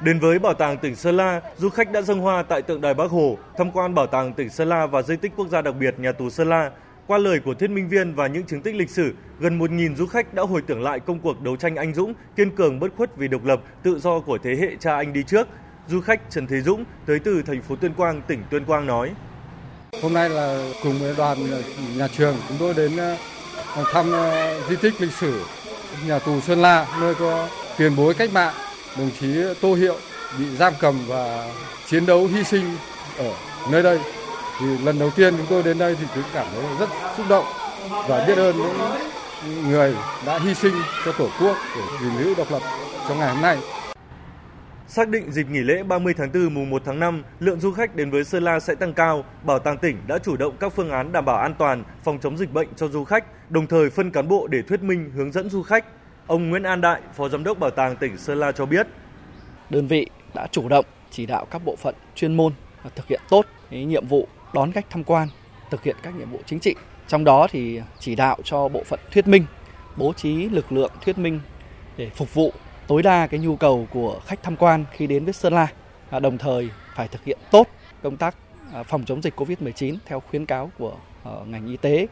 Đến với Bảo tàng tỉnh Sơn La, du khách đã dâng hoa tại tượng đài Bắc Hồ, tham quan Bảo tàng tỉnh Sơn La và di tích quốc gia đặc biệt nhà tù Sơn La. Qua lời của thuyết minh viên và những chứng tích lịch sử, gần 1.000 du khách đã hồi tưởng lại công cuộc đấu tranh anh dũng, kiên cường bất khuất vì độc lập, tự do của thế hệ cha anh đi trước. Du khách Trần Thế Dũng tới từ thành phố Tuyên Quang, tỉnh Tuyên Quang nói: Hôm nay là cùng với đoàn nhà trường chúng tôi đến ờ, thăm ờ, di tích lịch sử nhà tù Sơn La nơi có tiền bối cách mạng đồng chí Tô Hiệu bị giam cầm và chiến đấu hy sinh ở nơi đây. Thì lần đầu tiên chúng tôi đến đây thì cũng cảm thấy rất xúc động và biết ơn những người đã hy sinh cho Tổ quốc để gìn giữ độc lập trong ngày hôm nay. Xác định dịp nghỉ lễ 30 tháng 4 mùng 1 tháng 5, lượng du khách đến với Sơn La sẽ tăng cao, Bảo tàng tỉnh đã chủ động các phương án đảm bảo an toàn, phòng chống dịch bệnh cho du khách, đồng thời phân cán bộ để thuyết minh hướng dẫn du khách. Ông Nguyễn An Đại, Phó Giám đốc Bảo tàng tỉnh Sơn La cho biết. Đơn vị đã chủ động chỉ đạo các bộ phận chuyên môn thực hiện tốt cái nhiệm vụ đón khách tham quan, thực hiện các nhiệm vụ chính trị. Trong đó thì chỉ đạo cho bộ phận thuyết minh, bố trí lực lượng thuyết minh để phục vụ tối đa cái nhu cầu của khách tham quan khi đến với Sơn La. À, đồng thời phải thực hiện tốt công tác à, phòng chống dịch COVID-19 theo khuyến cáo của ờ, ngành y tế